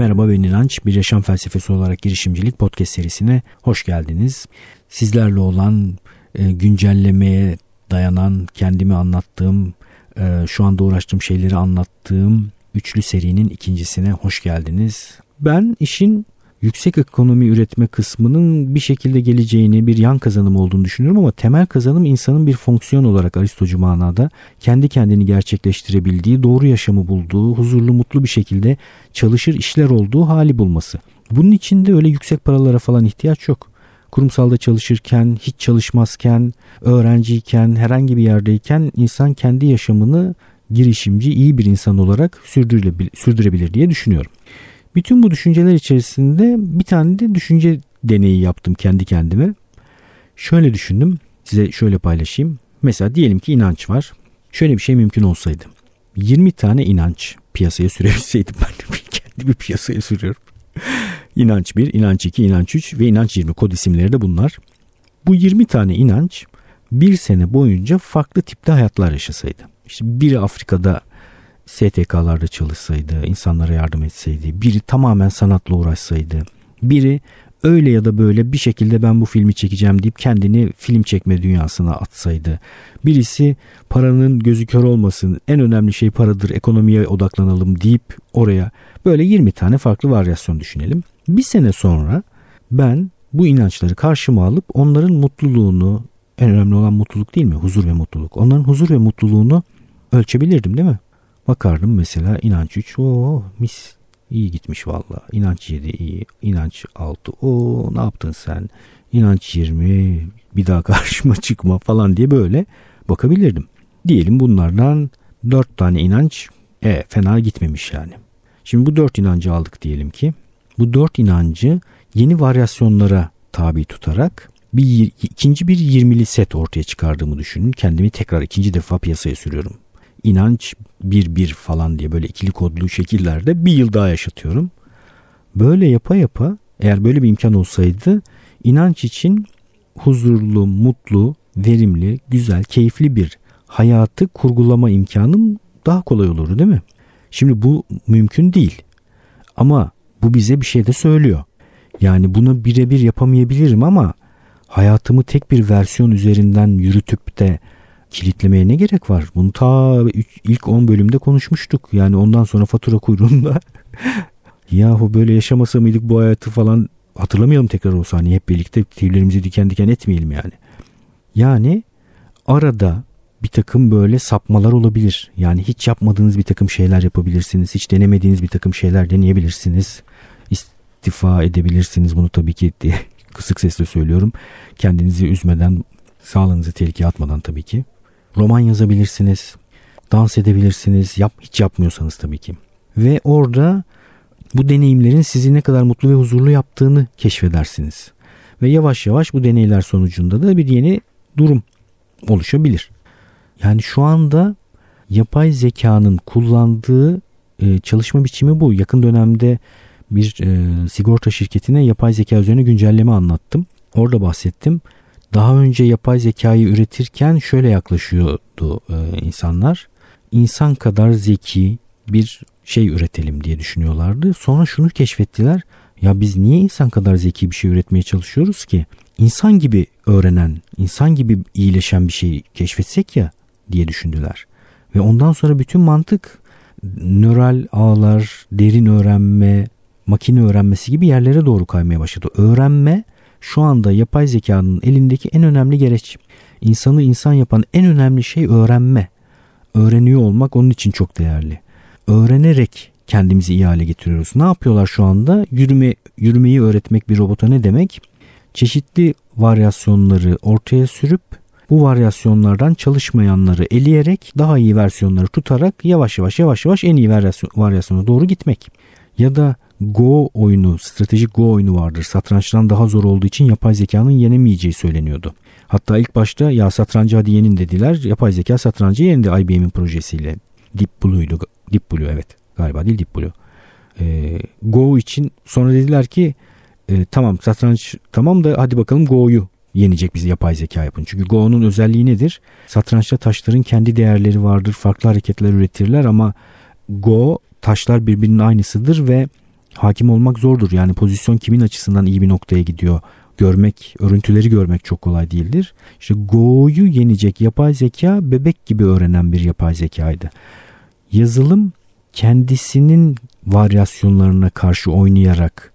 Merhaba ben İnanç. Bir yaşam felsefesi olarak girişimcilik podcast serisine hoş geldiniz. Sizlerle olan e, güncellemeye dayanan kendimi anlattığım, e, şu anda uğraştığım şeyleri anlattığım üçlü serinin ikincisine hoş geldiniz. Ben işin yüksek ekonomi üretme kısmının bir şekilde geleceğini, bir yan kazanım olduğunu düşünüyorum ama temel kazanım insanın bir fonksiyon olarak Aristocu manada kendi kendini gerçekleştirebildiği, doğru yaşamı bulduğu, huzurlu, mutlu bir şekilde çalışır işler olduğu hali bulması. Bunun için de öyle yüksek paralara falan ihtiyaç yok. Kurumsalda çalışırken, hiç çalışmazken, öğrenciyken, herhangi bir yerdeyken insan kendi yaşamını girişimci, iyi bir insan olarak sürdürebilir, sürdürebilir diye düşünüyorum. Bütün bu düşünceler içerisinde bir tane de düşünce deneyi yaptım kendi kendime. Şöyle düşündüm. Size şöyle paylaşayım. Mesela diyelim ki inanç var. Şöyle bir şey mümkün olsaydı. 20 tane inanç piyasaya sürebilseydim ben de kendimi piyasaya sürüyorum. İnanç 1, inanç 2, inanç 3 ve inanç 20 kod isimleri de bunlar. Bu 20 tane inanç bir sene boyunca farklı tipte hayatlar yaşasaydı. İşte biri Afrika'da STK'larda çalışsaydı, insanlara yardım etseydi, biri tamamen sanatla uğraşsaydı, biri öyle ya da böyle bir şekilde ben bu filmi çekeceğim deyip kendini film çekme dünyasına atsaydı. Birisi paranın gözü kör olmasın, en önemli şey paradır, ekonomiye odaklanalım deyip oraya böyle 20 tane farklı varyasyon düşünelim. Bir sene sonra ben bu inançları karşıma alıp onların mutluluğunu, en önemli olan mutluluk değil mi? Huzur ve mutluluk. Onların huzur ve mutluluğunu ölçebilirdim değil mi? Bakardım mesela inanç 3 o mis iyi gitmiş valla. İnanç 7 iyi. İnanç 6 o ne yaptın sen? İnanç 20 bir daha karşıma çıkma falan diye böyle bakabilirdim. Diyelim bunlardan 4 tane inanç e, fena gitmemiş yani. Şimdi bu 4 inancı aldık diyelim ki. Bu 4 inancı yeni varyasyonlara tabi tutarak bir ikinci bir 20'li set ortaya çıkardığımı düşünün. Kendimi tekrar ikinci defa piyasaya sürüyorum inanç bir bir falan diye böyle ikili kodlu şekillerde bir yıl daha yaşatıyorum. Böyle yapa yapa eğer böyle bir imkan olsaydı inanç için huzurlu, mutlu, verimli, güzel, keyifli bir hayatı kurgulama imkanım daha kolay olurdu değil mi? Şimdi bu mümkün değil. Ama bu bize bir şey de söylüyor. Yani bunu birebir yapamayabilirim ama hayatımı tek bir versiyon üzerinden yürütüp de kilitlemeye ne gerek var? Bunu ta ilk 10 bölümde konuşmuştuk. Yani ondan sonra fatura kuyruğunda yahu böyle yaşamasa mıydık bu hayatı falan hatırlamayalım tekrar o saniye hep birlikte tüylerimizi diken diken etmeyelim yani. Yani arada bir takım böyle sapmalar olabilir. Yani hiç yapmadığınız bir takım şeyler yapabilirsiniz. Hiç denemediğiniz bir takım şeyler deneyebilirsiniz. İstifa edebilirsiniz bunu tabii ki diye kısık sesle söylüyorum. Kendinizi üzmeden, sağlığınızı tehlikeye atmadan tabii ki. Roman yazabilirsiniz. Dans edebilirsiniz. Yap, hiç yapmıyorsanız tabii ki. Ve orada bu deneyimlerin sizi ne kadar mutlu ve huzurlu yaptığını keşfedersiniz. Ve yavaş yavaş bu deneyler sonucunda da bir yeni durum oluşabilir. Yani şu anda yapay zekanın kullandığı e, çalışma biçimi bu. Yakın dönemde bir e, sigorta şirketine yapay zeka üzerine güncelleme anlattım. Orada bahsettim daha önce yapay zekayı üretirken şöyle yaklaşıyordu e, insanlar. İnsan kadar zeki bir şey üretelim diye düşünüyorlardı. Sonra şunu keşfettiler. Ya biz niye insan kadar zeki bir şey üretmeye çalışıyoruz ki? İnsan gibi öğrenen, insan gibi iyileşen bir şey keşfetsek ya diye düşündüler. Ve ondan sonra bütün mantık nöral ağlar, derin öğrenme, makine öğrenmesi gibi yerlere doğru kaymaya başladı. Öğrenme şu anda yapay zekanın elindeki en önemli gereç. İnsanı insan yapan en önemli şey öğrenme. Öğreniyor olmak onun için çok değerli. Öğrenerek kendimizi iyi hale getiriyoruz. Ne yapıyorlar şu anda? Yürüme, yürümeyi öğretmek bir robota ne demek? Çeşitli varyasyonları ortaya sürüp bu varyasyonlardan çalışmayanları eleyerek daha iyi versiyonları tutarak yavaş yavaş yavaş yavaş en iyi varyasyona doğru gitmek. Ya da Go oyunu, stratejik Go oyunu vardır. Satrançtan daha zor olduğu için yapay zekanın yenemeyeceği söyleniyordu. Hatta ilk başta ya satrancı hadi yenin dediler. Yapay zeka satrancı yendi IBM'in projesiyle. Deep Blue'ydu. Deep Blue evet. Galiba değil Deep Blue. Ee, Go için sonra dediler ki e, tamam satranç tamam da hadi bakalım Go'yu yenecek bizi yapay zeka yapın. Çünkü Go'nun özelliği nedir? Satrançta taşların kendi değerleri vardır. Farklı hareketler üretirler ama Go taşlar birbirinin aynısıdır ve hakim olmak zordur. Yani pozisyon kimin açısından iyi bir noktaya gidiyor görmek, örüntüleri görmek çok kolay değildir. İşte Go'yu yenecek yapay zeka bebek gibi öğrenen bir yapay zekaydı. Yazılım kendisinin varyasyonlarına karşı oynayarak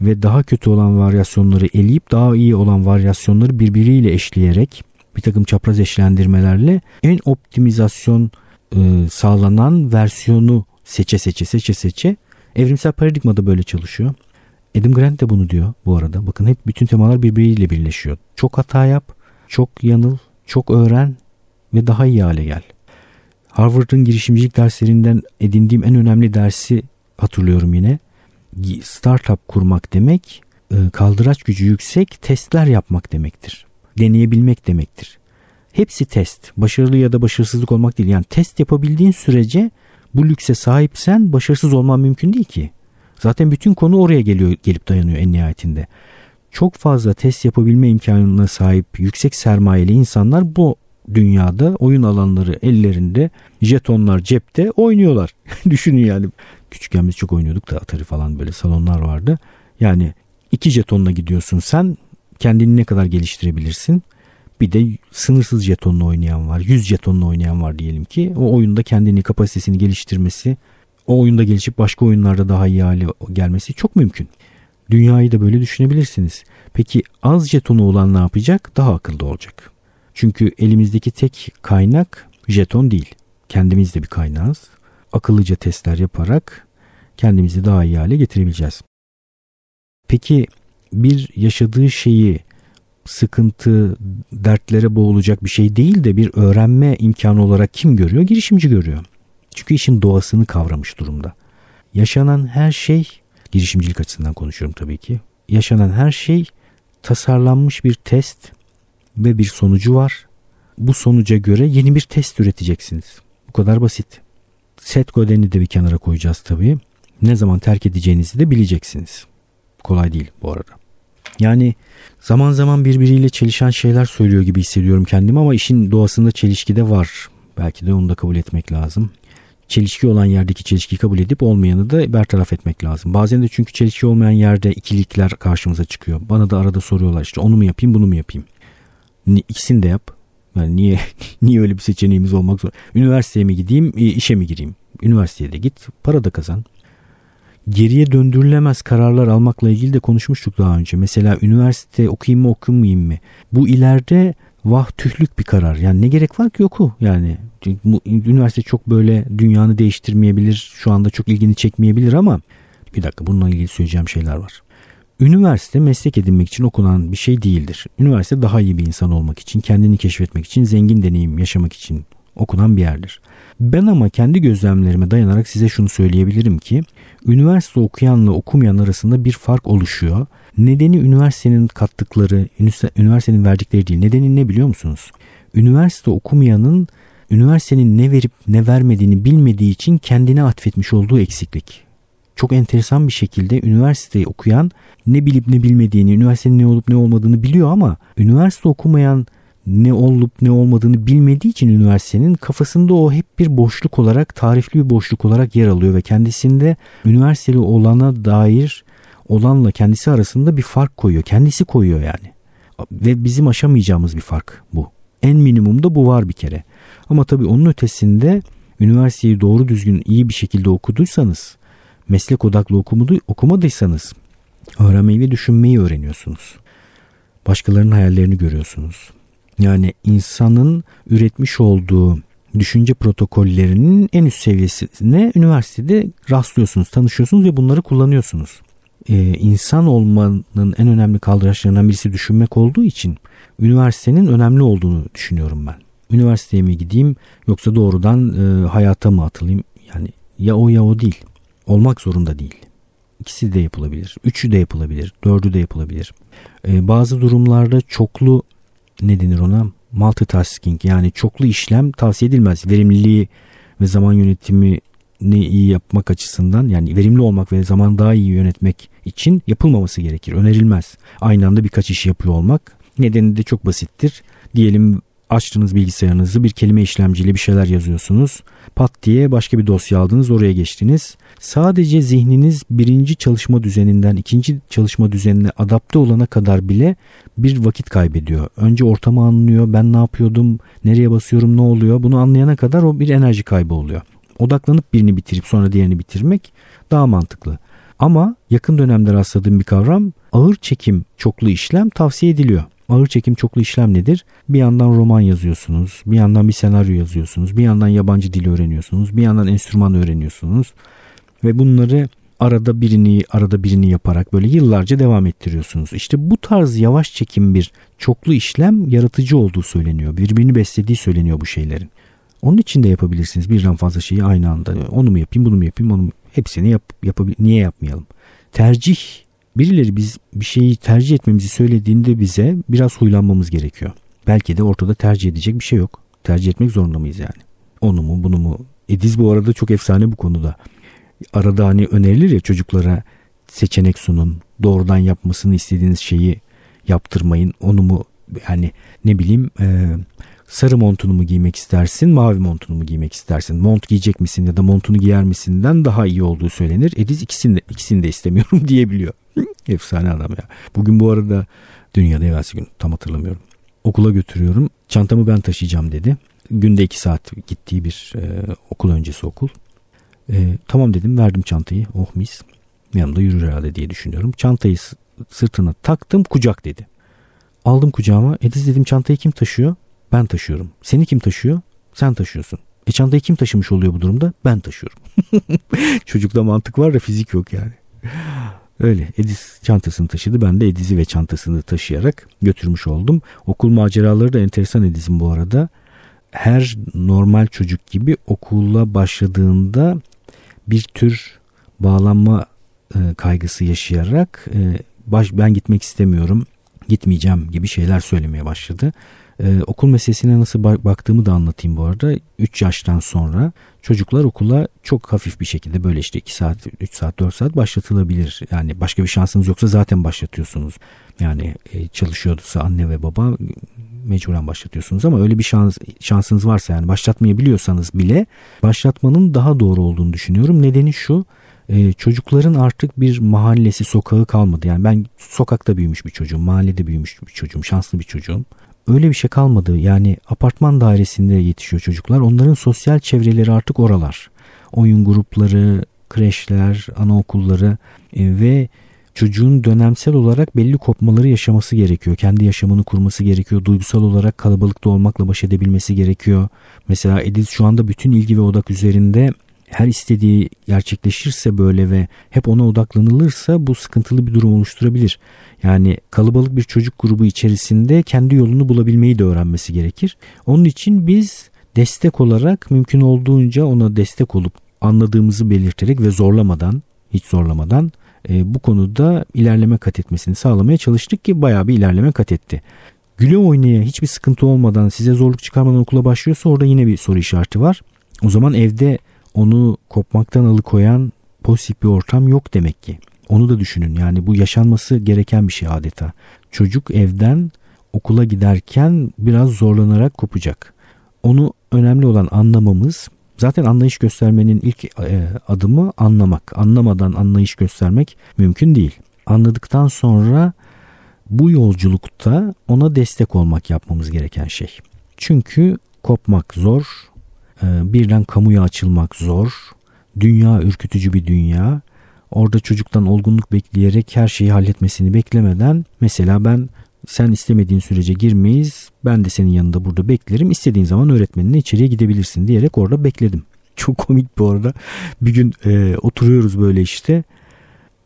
ve daha kötü olan varyasyonları eleyip daha iyi olan varyasyonları birbiriyle eşleyerek bir takım çapraz eşlendirmelerle en optimizasyon e, sağlanan versiyonu seçe seçe seçe seçe evrimsel paradigma da böyle çalışıyor. Adam Grant de bunu diyor bu arada. Bakın hep bütün temalar birbiriyle birleşiyor. Çok hata yap, çok yanıl, çok öğren ve daha iyi hale gel. Harvard'ın girişimcilik derslerinden edindiğim en önemli dersi hatırlıyorum yine. Startup kurmak demek e, kaldıraç gücü yüksek testler yapmak demektir. Deneyebilmek demektir. Hepsi test. Başarılı ya da başarısızlık olmak değil. Yani test yapabildiğin sürece bu lükse sahipsen başarısız olman mümkün değil ki. Zaten bütün konu oraya geliyor, gelip dayanıyor en nihayetinde. Çok fazla test yapabilme imkanına sahip yüksek sermayeli insanlar bu dünyada oyun alanları ellerinde, jetonlar cepte oynuyorlar. Düşünün yani küçükken biz çok oynuyorduk da Atari falan böyle salonlar vardı. Yani iki jetonla gidiyorsun sen kendini ne kadar geliştirebilirsin? Bir de sınırsız jetonla oynayan var. 100 jetonla oynayan var diyelim ki. O oyunda kendini kapasitesini geliştirmesi o oyunda gelişip başka oyunlarda daha iyi hale gelmesi çok mümkün. Dünyayı da böyle düşünebilirsiniz. Peki az jetonu olan ne yapacak? Daha akıllı olacak. Çünkü elimizdeki tek kaynak jeton değil. Kendimiz de bir kaynağız. Akıllıca testler yaparak kendimizi daha iyi hale getirebileceğiz. Peki bir yaşadığı şeyi sıkıntı, dertlere boğulacak bir şey değil de bir öğrenme imkanı olarak kim görüyor? Girişimci görüyor. Çünkü işin doğasını kavramış durumda. Yaşanan her şey, girişimcilik açısından konuşuyorum tabii ki. Yaşanan her şey tasarlanmış bir test ve bir sonucu var. Bu sonuca göre yeni bir test üreteceksiniz. Bu kadar basit. Set kodeni de bir kenara koyacağız tabii. Ne zaman terk edeceğinizi de bileceksiniz. Kolay değil bu arada. Yani zaman zaman birbiriyle çelişen şeyler söylüyor gibi hissediyorum kendimi ama işin doğasında çelişki de var. Belki de onu da kabul etmek lazım çelişki olan yerdeki çelişkiyi kabul edip olmayanı da bertaraf etmek lazım. Bazen de çünkü çelişki olmayan yerde ikilikler karşımıza çıkıyor. Bana da arada soruyorlar işte onu mu yapayım bunu mu yapayım. İkisini de yap. Yani niye niye öyle bir seçeneğimiz olmak zor? Üniversiteye mi gideyim, işe mi gireyim? Üniversiteye de git, para da kazan. Geriye döndürülemez kararlar almakla ilgili de konuşmuştuk daha önce. Mesela üniversite okuyayım mı okumayayım mı? Bu ileride vah tühlük bir karar. Yani ne gerek var ki oku yani. Üniversite çok böyle dünyanı değiştirmeyebilir. Şu anda çok ilgini çekmeyebilir ama bir dakika bununla ilgili söyleyeceğim şeyler var. Üniversite meslek edinmek için okunan bir şey değildir. Üniversite daha iyi bir insan olmak için, kendini keşfetmek için, zengin deneyim yaşamak için okunan bir yerdir. Ben ama kendi gözlemlerime dayanarak size şunu söyleyebilirim ki üniversite okuyanla okumayan arasında bir fark oluşuyor. Nedeni üniversitenin kattıkları, üniversitenin verdikleri değil. Nedeni ne biliyor musunuz? Üniversite okumayanın üniversitenin ne verip ne vermediğini bilmediği için kendine atfetmiş olduğu eksiklik. Çok enteresan bir şekilde üniversiteyi okuyan ne bilip ne bilmediğini, üniversitenin ne olup ne olmadığını biliyor ama üniversite okumayan ne olup ne olmadığını bilmediği için üniversitenin kafasında o hep bir boşluk olarak, tarifli bir boşluk olarak yer alıyor ve kendisinde üniversiteli olana dair olanla kendisi arasında bir fark koyuyor. Kendisi koyuyor yani. Ve bizim aşamayacağımız bir fark bu. En minimumda bu var bir kere. Ama tabii onun ötesinde üniversiteyi doğru düzgün iyi bir şekilde okuduysanız, meslek odaklı okumadı, okumadıysanız öğrenmeyi ve düşünmeyi öğreniyorsunuz. Başkalarının hayallerini görüyorsunuz. Yani insanın üretmiş olduğu düşünce protokollerinin en üst seviyesine üniversitede rastlıyorsunuz, tanışıyorsunuz ve bunları kullanıyorsunuz. Ee, insan olmanın en önemli kaldıraçlarından birisi düşünmek olduğu için üniversitenin önemli olduğunu düşünüyorum ben. Üniversiteye mi gideyim yoksa doğrudan e, hayata mı atılayım? Yani ya o ya o değil. Olmak zorunda değil. İkisi de yapılabilir. Üçü de yapılabilir. Dördü de yapılabilir. Ee, bazı durumlarda çoklu ne denir ona? Multitasking yani çoklu işlem tavsiye edilmez. Verimliliği ve zaman yönetimi ne iyi yapmak açısından yani verimli olmak ve zaman daha iyi yönetmek için yapılmaması gerekir. Önerilmez. Aynı anda birkaç iş yapıyor olmak. Nedeni de çok basittir. Diyelim açtınız bilgisayarınızı bir kelime işlemciyle bir şeyler yazıyorsunuz. Pat diye başka bir dosya aldınız oraya geçtiniz. Sadece zihniniz birinci çalışma düzeninden ikinci çalışma düzenine adapte olana kadar bile bir vakit kaybediyor. Önce ortamı anlıyor ben ne yapıyordum nereye basıyorum ne oluyor bunu anlayana kadar o bir enerji kaybı oluyor. Odaklanıp birini bitirip sonra diğerini bitirmek daha mantıklı. Ama yakın dönemde rastladığım bir kavram ağır çekim çoklu işlem tavsiye ediliyor. Ağır çekim çoklu işlem nedir? Bir yandan roman yazıyorsunuz, bir yandan bir senaryo yazıyorsunuz, bir yandan yabancı dil öğreniyorsunuz, bir yandan enstrüman öğreniyorsunuz ve bunları arada birini arada birini yaparak böyle yıllarca devam ettiriyorsunuz. İşte bu tarz yavaş çekim bir çoklu işlem yaratıcı olduğu söyleniyor. Birbirini beslediği söyleniyor bu şeylerin. Onun için de yapabilirsiniz birden fazla şeyi aynı anda. Onu mu yapayım, bunu mu yapayım, onu mu? Hepsini yap, yapabil niye yapmayalım? Tercih birileri biz bir şeyi tercih etmemizi söylediğinde bize biraz huylanmamız gerekiyor. Belki de ortada tercih edecek bir şey yok. Tercih etmek zorunda mıyız yani? Onu mu bunu mu? Ediz bu arada çok efsane bu konuda. Arada hani önerilir ya çocuklara seçenek sunun. Doğrudan yapmasını istediğiniz şeyi yaptırmayın. Onu mu yani ne bileyim e, sarı montunu mu giymek istersin, mavi montunu mu giymek istersin? Mont giyecek misin ya da montunu giyer misinden daha iyi olduğu söylenir. Ediz ikisini de, ikisini de istemiyorum diyebiliyor. Efsane adam ya. Bugün bu arada dünyada evvelsi gün tam hatırlamıyorum. Okula götürüyorum. Çantamı ben taşıyacağım dedi. Günde iki saat gittiği bir e, okul öncesi okul. E, tamam dedim verdim çantayı. Oh mis. Yanımda yürür herhalde diye düşünüyorum. Çantayı sırtına taktım kucak dedi. Aldım kucağıma. Ediz dedim çantayı kim taşıyor? Ben taşıyorum. Seni kim taşıyor? Sen taşıyorsun. E çantayı kim taşımış oluyor bu durumda? Ben taşıyorum. Çocukta mantık var da fizik yok yani. Öyle Ediz çantasını taşıdı. Ben de Ediz'i ve çantasını taşıyarak götürmüş oldum. Okul maceraları da enteresan Ediz'in bu arada. Her normal çocuk gibi okula başladığında bir tür bağlanma e, kaygısı yaşayarak e, baş, ben gitmek istemiyorum, gitmeyeceğim gibi şeyler söylemeye başladı. Ee, okul meselesine nasıl baktığımı da anlatayım bu arada. 3 yaştan sonra çocuklar okula çok hafif bir şekilde böyle işte 2 saat, 3 saat, 4 saat başlatılabilir. Yani başka bir şansınız yoksa zaten başlatıyorsunuz. Yani e, çalışıyorsa anne ve baba mecburen başlatıyorsunuz ama öyle bir şans şansınız varsa yani başlatmayabiliyorsanız bile başlatmanın daha doğru olduğunu düşünüyorum. Nedeni şu e, çocukların artık bir mahallesi sokağı kalmadı. Yani ben sokakta büyümüş bir çocuğum, mahallede büyümüş bir çocuğum, şanslı bir çocuğum öyle bir şey kalmadı. Yani apartman dairesinde yetişiyor çocuklar. Onların sosyal çevreleri artık oralar. Oyun grupları, kreşler, anaokulları e, ve çocuğun dönemsel olarak belli kopmaları yaşaması gerekiyor. Kendi yaşamını kurması gerekiyor. Duygusal olarak kalabalıkta olmakla baş edebilmesi gerekiyor. Mesela Edith şu anda bütün ilgi ve odak üzerinde her istediği gerçekleşirse böyle ve hep ona odaklanılırsa bu sıkıntılı bir durum oluşturabilir. Yani kalabalık bir çocuk grubu içerisinde kendi yolunu bulabilmeyi de öğrenmesi gerekir. Onun için biz destek olarak mümkün olduğunca ona destek olup anladığımızı belirterek ve zorlamadan, hiç zorlamadan e, bu konuda ilerleme kat etmesini sağlamaya çalıştık ki bayağı bir ilerleme kat etti. Güle oynaya hiçbir sıkıntı olmadan size zorluk çıkarmadan okula başlıyorsa orada yine bir soru işareti var. O zaman evde onu kopmaktan alıkoyan pozitif bir ortam yok demek ki. Onu da düşünün yani bu yaşanması gereken bir şey adeta. Çocuk evden okula giderken biraz zorlanarak kopacak. Onu önemli olan anlamamız zaten anlayış göstermenin ilk e, adımı anlamak. Anlamadan anlayış göstermek mümkün değil. Anladıktan sonra bu yolculukta ona destek olmak yapmamız gereken şey. Çünkü kopmak zor, e, birden kamuya açılmak zor, dünya ürkütücü bir dünya Orada çocuktan olgunluk bekleyerek her şeyi halletmesini beklemeden mesela ben sen istemediğin sürece girmeyiz. Ben de senin yanında burada beklerim. İstediğin zaman öğretmenine içeriye gidebilirsin diyerek orada bekledim. Çok komik bu arada. Bir gün e, oturuyoruz böyle işte.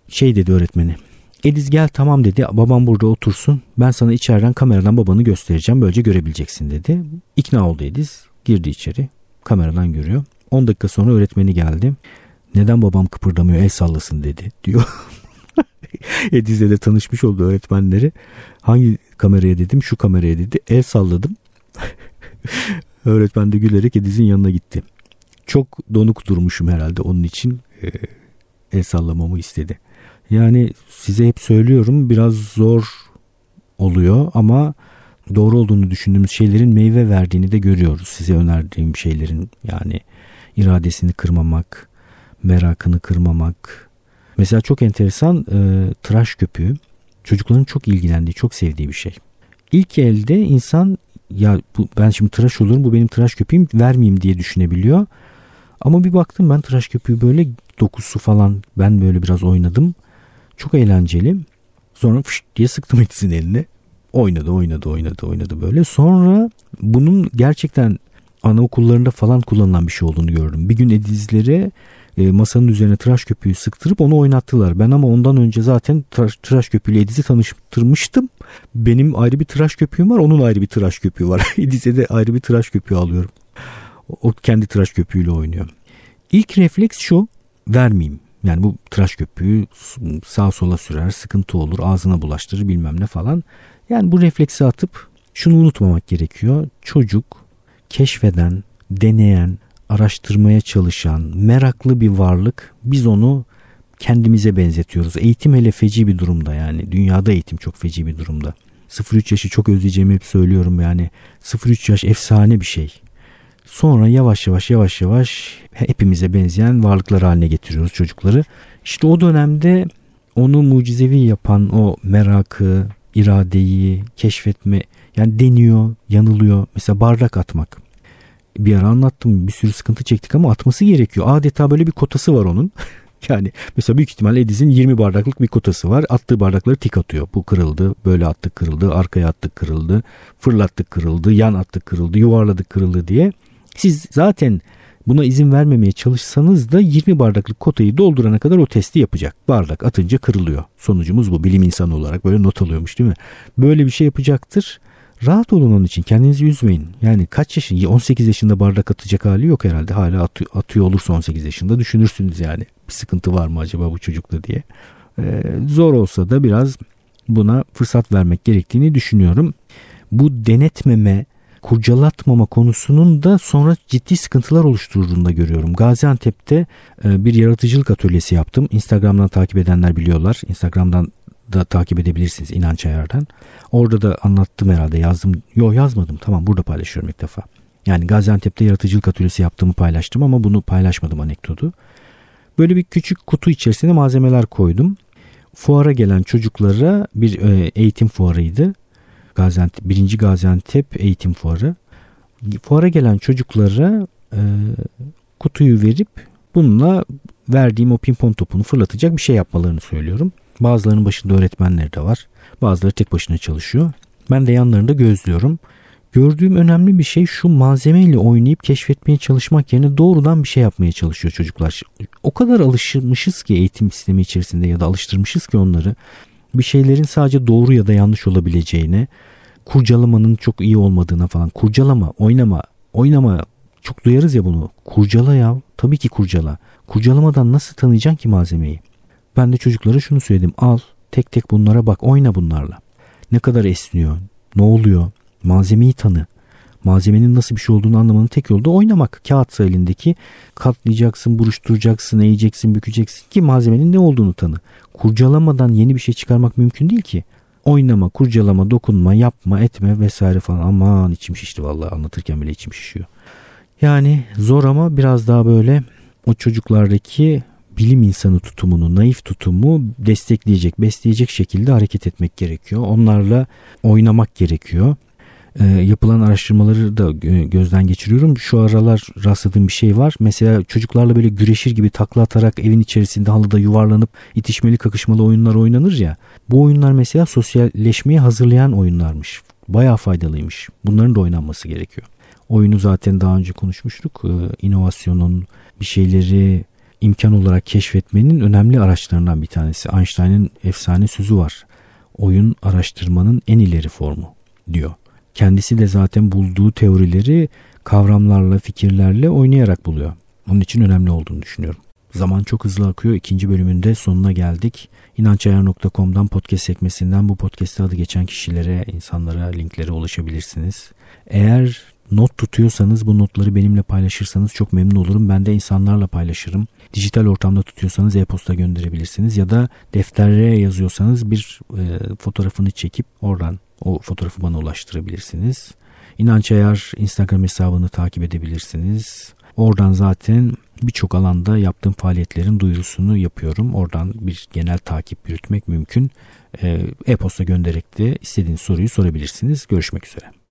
Şey dedi öğretmeni. Ediz gel tamam dedi. Babam burada otursun. Ben sana içeriden kameradan babanı göstereceğim. Böylece görebileceksin dedi. İkna oldu Ediz. Girdi içeri. Kameradan görüyor. 10 dakika sonra öğretmeni geldi. Neden babam kıpırdamıyor el sallasın dedi diyor. Ediz'le de tanışmış oldu öğretmenleri. Hangi kameraya dedim şu kameraya dedi. El salladım. Öğretmen de gülerek Ediz'in yanına gitti. Çok donuk durmuşum herhalde onun için e, el sallamamı istedi. Yani size hep söylüyorum biraz zor oluyor ama doğru olduğunu düşündüğümüz şeylerin meyve verdiğini de görüyoruz. Size önerdiğim şeylerin yani iradesini kırmamak, merakını kırmamak. Mesela çok enteresan e, tıraş köpüğü çocukların çok ilgilendiği, çok sevdiği bir şey. İlk elde insan ya bu, ben şimdi tıraş olurum bu benim tıraş köpüğüm vermeyeyim diye düşünebiliyor. Ama bir baktım ben tıraş köpüğü böyle dokusu falan ben böyle biraz oynadım. Çok eğlenceli. Sonra fış diye sıktım Edis'in eline. Oynadı oynadı oynadı oynadı böyle. Sonra bunun gerçekten anaokullarında falan kullanılan bir şey olduğunu gördüm. Bir gün Edizlere e, masanın üzerine tıraş köpüğü sıktırıp onu oynattılar. Ben ama ondan önce zaten tıraş, tıraş köpüğüyle Ediz'i tanıştırmıştım. Benim ayrı bir tıraş köpüğüm var. Onun ayrı bir tıraş köpüğü var. Ediz'e de ayrı bir tıraş köpüğü alıyorum. O kendi tıraş köpüğüyle oynuyor. İlk refleks şu vermeyeyim. Yani bu tıraş köpüğü sağa sola sürer, sıkıntı olur, ağzına bulaştırır bilmem ne falan. Yani bu refleksi atıp şunu unutmamak gerekiyor. Çocuk keşfeden, deneyen, araştırmaya çalışan, meraklı bir varlık. Biz onu kendimize benzetiyoruz. Eğitim hele feci bir durumda yani. Dünyada eğitim çok feci bir durumda. 0-3 yaşı çok özleyeceğimi hep söylüyorum yani. 0-3 yaş efsane bir şey. Sonra yavaş yavaş yavaş yavaş hepimize benzeyen varlıklar haline getiriyoruz çocukları. İşte o dönemde onu mucizevi yapan o merakı, iradeyi, keşfetme yani deniyor, yanılıyor. Mesela bardak atmak. Bir ara anlattım bir sürü sıkıntı çektik ama atması gerekiyor. Adeta böyle bir kotası var onun. yani mesela büyük ihtimalle Ediz'in 20 bardaklık bir kotası var. Attığı bardakları tik atıyor. Bu kırıldı, böyle attık kırıldı, arkaya attık kırıldı, fırlattık kırıldı, yan attık kırıldı, yuvarladık kırıldı diye. Siz zaten buna izin vermemeye çalışsanız da 20 bardaklık kotayı doldurana kadar o testi yapacak. Bardak atınca kırılıyor. Sonucumuz bu. Bilim insanı olarak böyle not alıyormuş değil mi? Böyle bir şey yapacaktır. Rahat olun onun için. Kendinizi üzmeyin. Yani kaç yaşın? 18 yaşında bardak atacak hali yok herhalde. Hala atıyor, atıyor olursa 18 yaşında düşünürsünüz yani. Bir sıkıntı var mı acaba bu çocukta diye. Ee, zor olsa da biraz buna fırsat vermek gerektiğini düşünüyorum. Bu denetmeme, kurcalatmama konusunun da sonra ciddi sıkıntılar oluşturduğunu da görüyorum. Gaziantep'te e, bir yaratıcılık atölyesi yaptım. Instagram'dan takip edenler biliyorlar. Instagram'dan da takip edebilirsiniz İnanç Ayar'dan. Orada da anlattım herhalde yazdım. Yok yazmadım tamam burada paylaşıyorum ilk defa. Yani Gaziantep'te yaratıcılık atölyesi yaptığımı paylaştım ama bunu paylaşmadım anekdotu. Böyle bir küçük kutu içerisine malzemeler koydum. Fuara gelen çocuklara bir e, eğitim fuarıydı. Gaziantep, birinci Gaziantep eğitim fuarı. Fuara gelen çocuklara e, kutuyu verip bununla verdiğim o pimpon topunu fırlatacak bir şey yapmalarını söylüyorum. Bazılarının başında öğretmenleri de var. Bazıları tek başına çalışıyor. Ben de yanlarında gözlüyorum. Gördüğüm önemli bir şey şu malzemeyle oynayıp keşfetmeye çalışmak yerine doğrudan bir şey yapmaya çalışıyor çocuklar. O kadar alışmışız ki eğitim sistemi içerisinde ya da alıştırmışız ki onları bir şeylerin sadece doğru ya da yanlış olabileceğine, kurcalamanın çok iyi olmadığına falan. Kurcalama, oynama, oynama çok duyarız ya bunu. Kurcala ya. Tabii ki kurcala. Kurcalamadan nasıl tanıyacaksın ki malzemeyi? Ben de çocuklara şunu söyledim. Al tek tek bunlara bak oyna bunlarla. Ne kadar esniyor? Ne oluyor? Malzemeyi tanı. Malzemenin nasıl bir şey olduğunu anlamanın tek yolu da oynamak. Kağıtsa elindeki katlayacaksın, buruşturacaksın, eğeceksin, bükeceksin ki malzemenin ne olduğunu tanı. Kurcalamadan yeni bir şey çıkarmak mümkün değil ki. Oynama, kurcalama, dokunma, yapma, etme vesaire falan. Aman içim şişti vallahi anlatırken bile içim şişiyor. Yani zor ama biraz daha böyle o çocuklardaki bilim insanı tutumunu, naif tutumu destekleyecek, besleyecek şekilde hareket etmek gerekiyor. Onlarla oynamak gerekiyor. E, yapılan araştırmaları da gözden geçiriyorum. Şu aralar rastladığım bir şey var. Mesela çocuklarla böyle güreşir gibi takla atarak evin içerisinde halıda yuvarlanıp itişmeli kakışmalı oyunlar oynanır ya. Bu oyunlar mesela sosyalleşmeye hazırlayan oyunlarmış. Bayağı faydalıymış. Bunların da oynanması gerekiyor. Oyunu zaten daha önce konuşmuştuk. Ee, inovasyonun bir şeyleri imkan olarak keşfetmenin önemli araçlarından bir tanesi. Einstein'ın efsane sözü var. Oyun araştırmanın en ileri formu diyor. Kendisi de zaten bulduğu teorileri kavramlarla, fikirlerle oynayarak buluyor. Onun için önemli olduğunu düşünüyorum. Zaman çok hızlı akıyor. İkinci bölümünde sonuna geldik. İnançayar.com'dan podcast sekmesinden bu podcast'te adı geçen kişilere, insanlara, linklere ulaşabilirsiniz. Eğer not tutuyorsanız bu notları benimle paylaşırsanız çok memnun olurum. Ben de insanlarla paylaşırım. Dijital ortamda tutuyorsanız e-posta gönderebilirsiniz ya da deftere yazıyorsanız bir e, fotoğrafını çekip oradan o fotoğrafı bana ulaştırabilirsiniz. İnanç Ayar Instagram hesabını takip edebilirsiniz. Oradan zaten birçok alanda yaptığım faaliyetlerin duyurusunu yapıyorum. Oradan bir genel takip yürütmek mümkün. E, e-posta göndererek de istediğiniz soruyu sorabilirsiniz. Görüşmek üzere.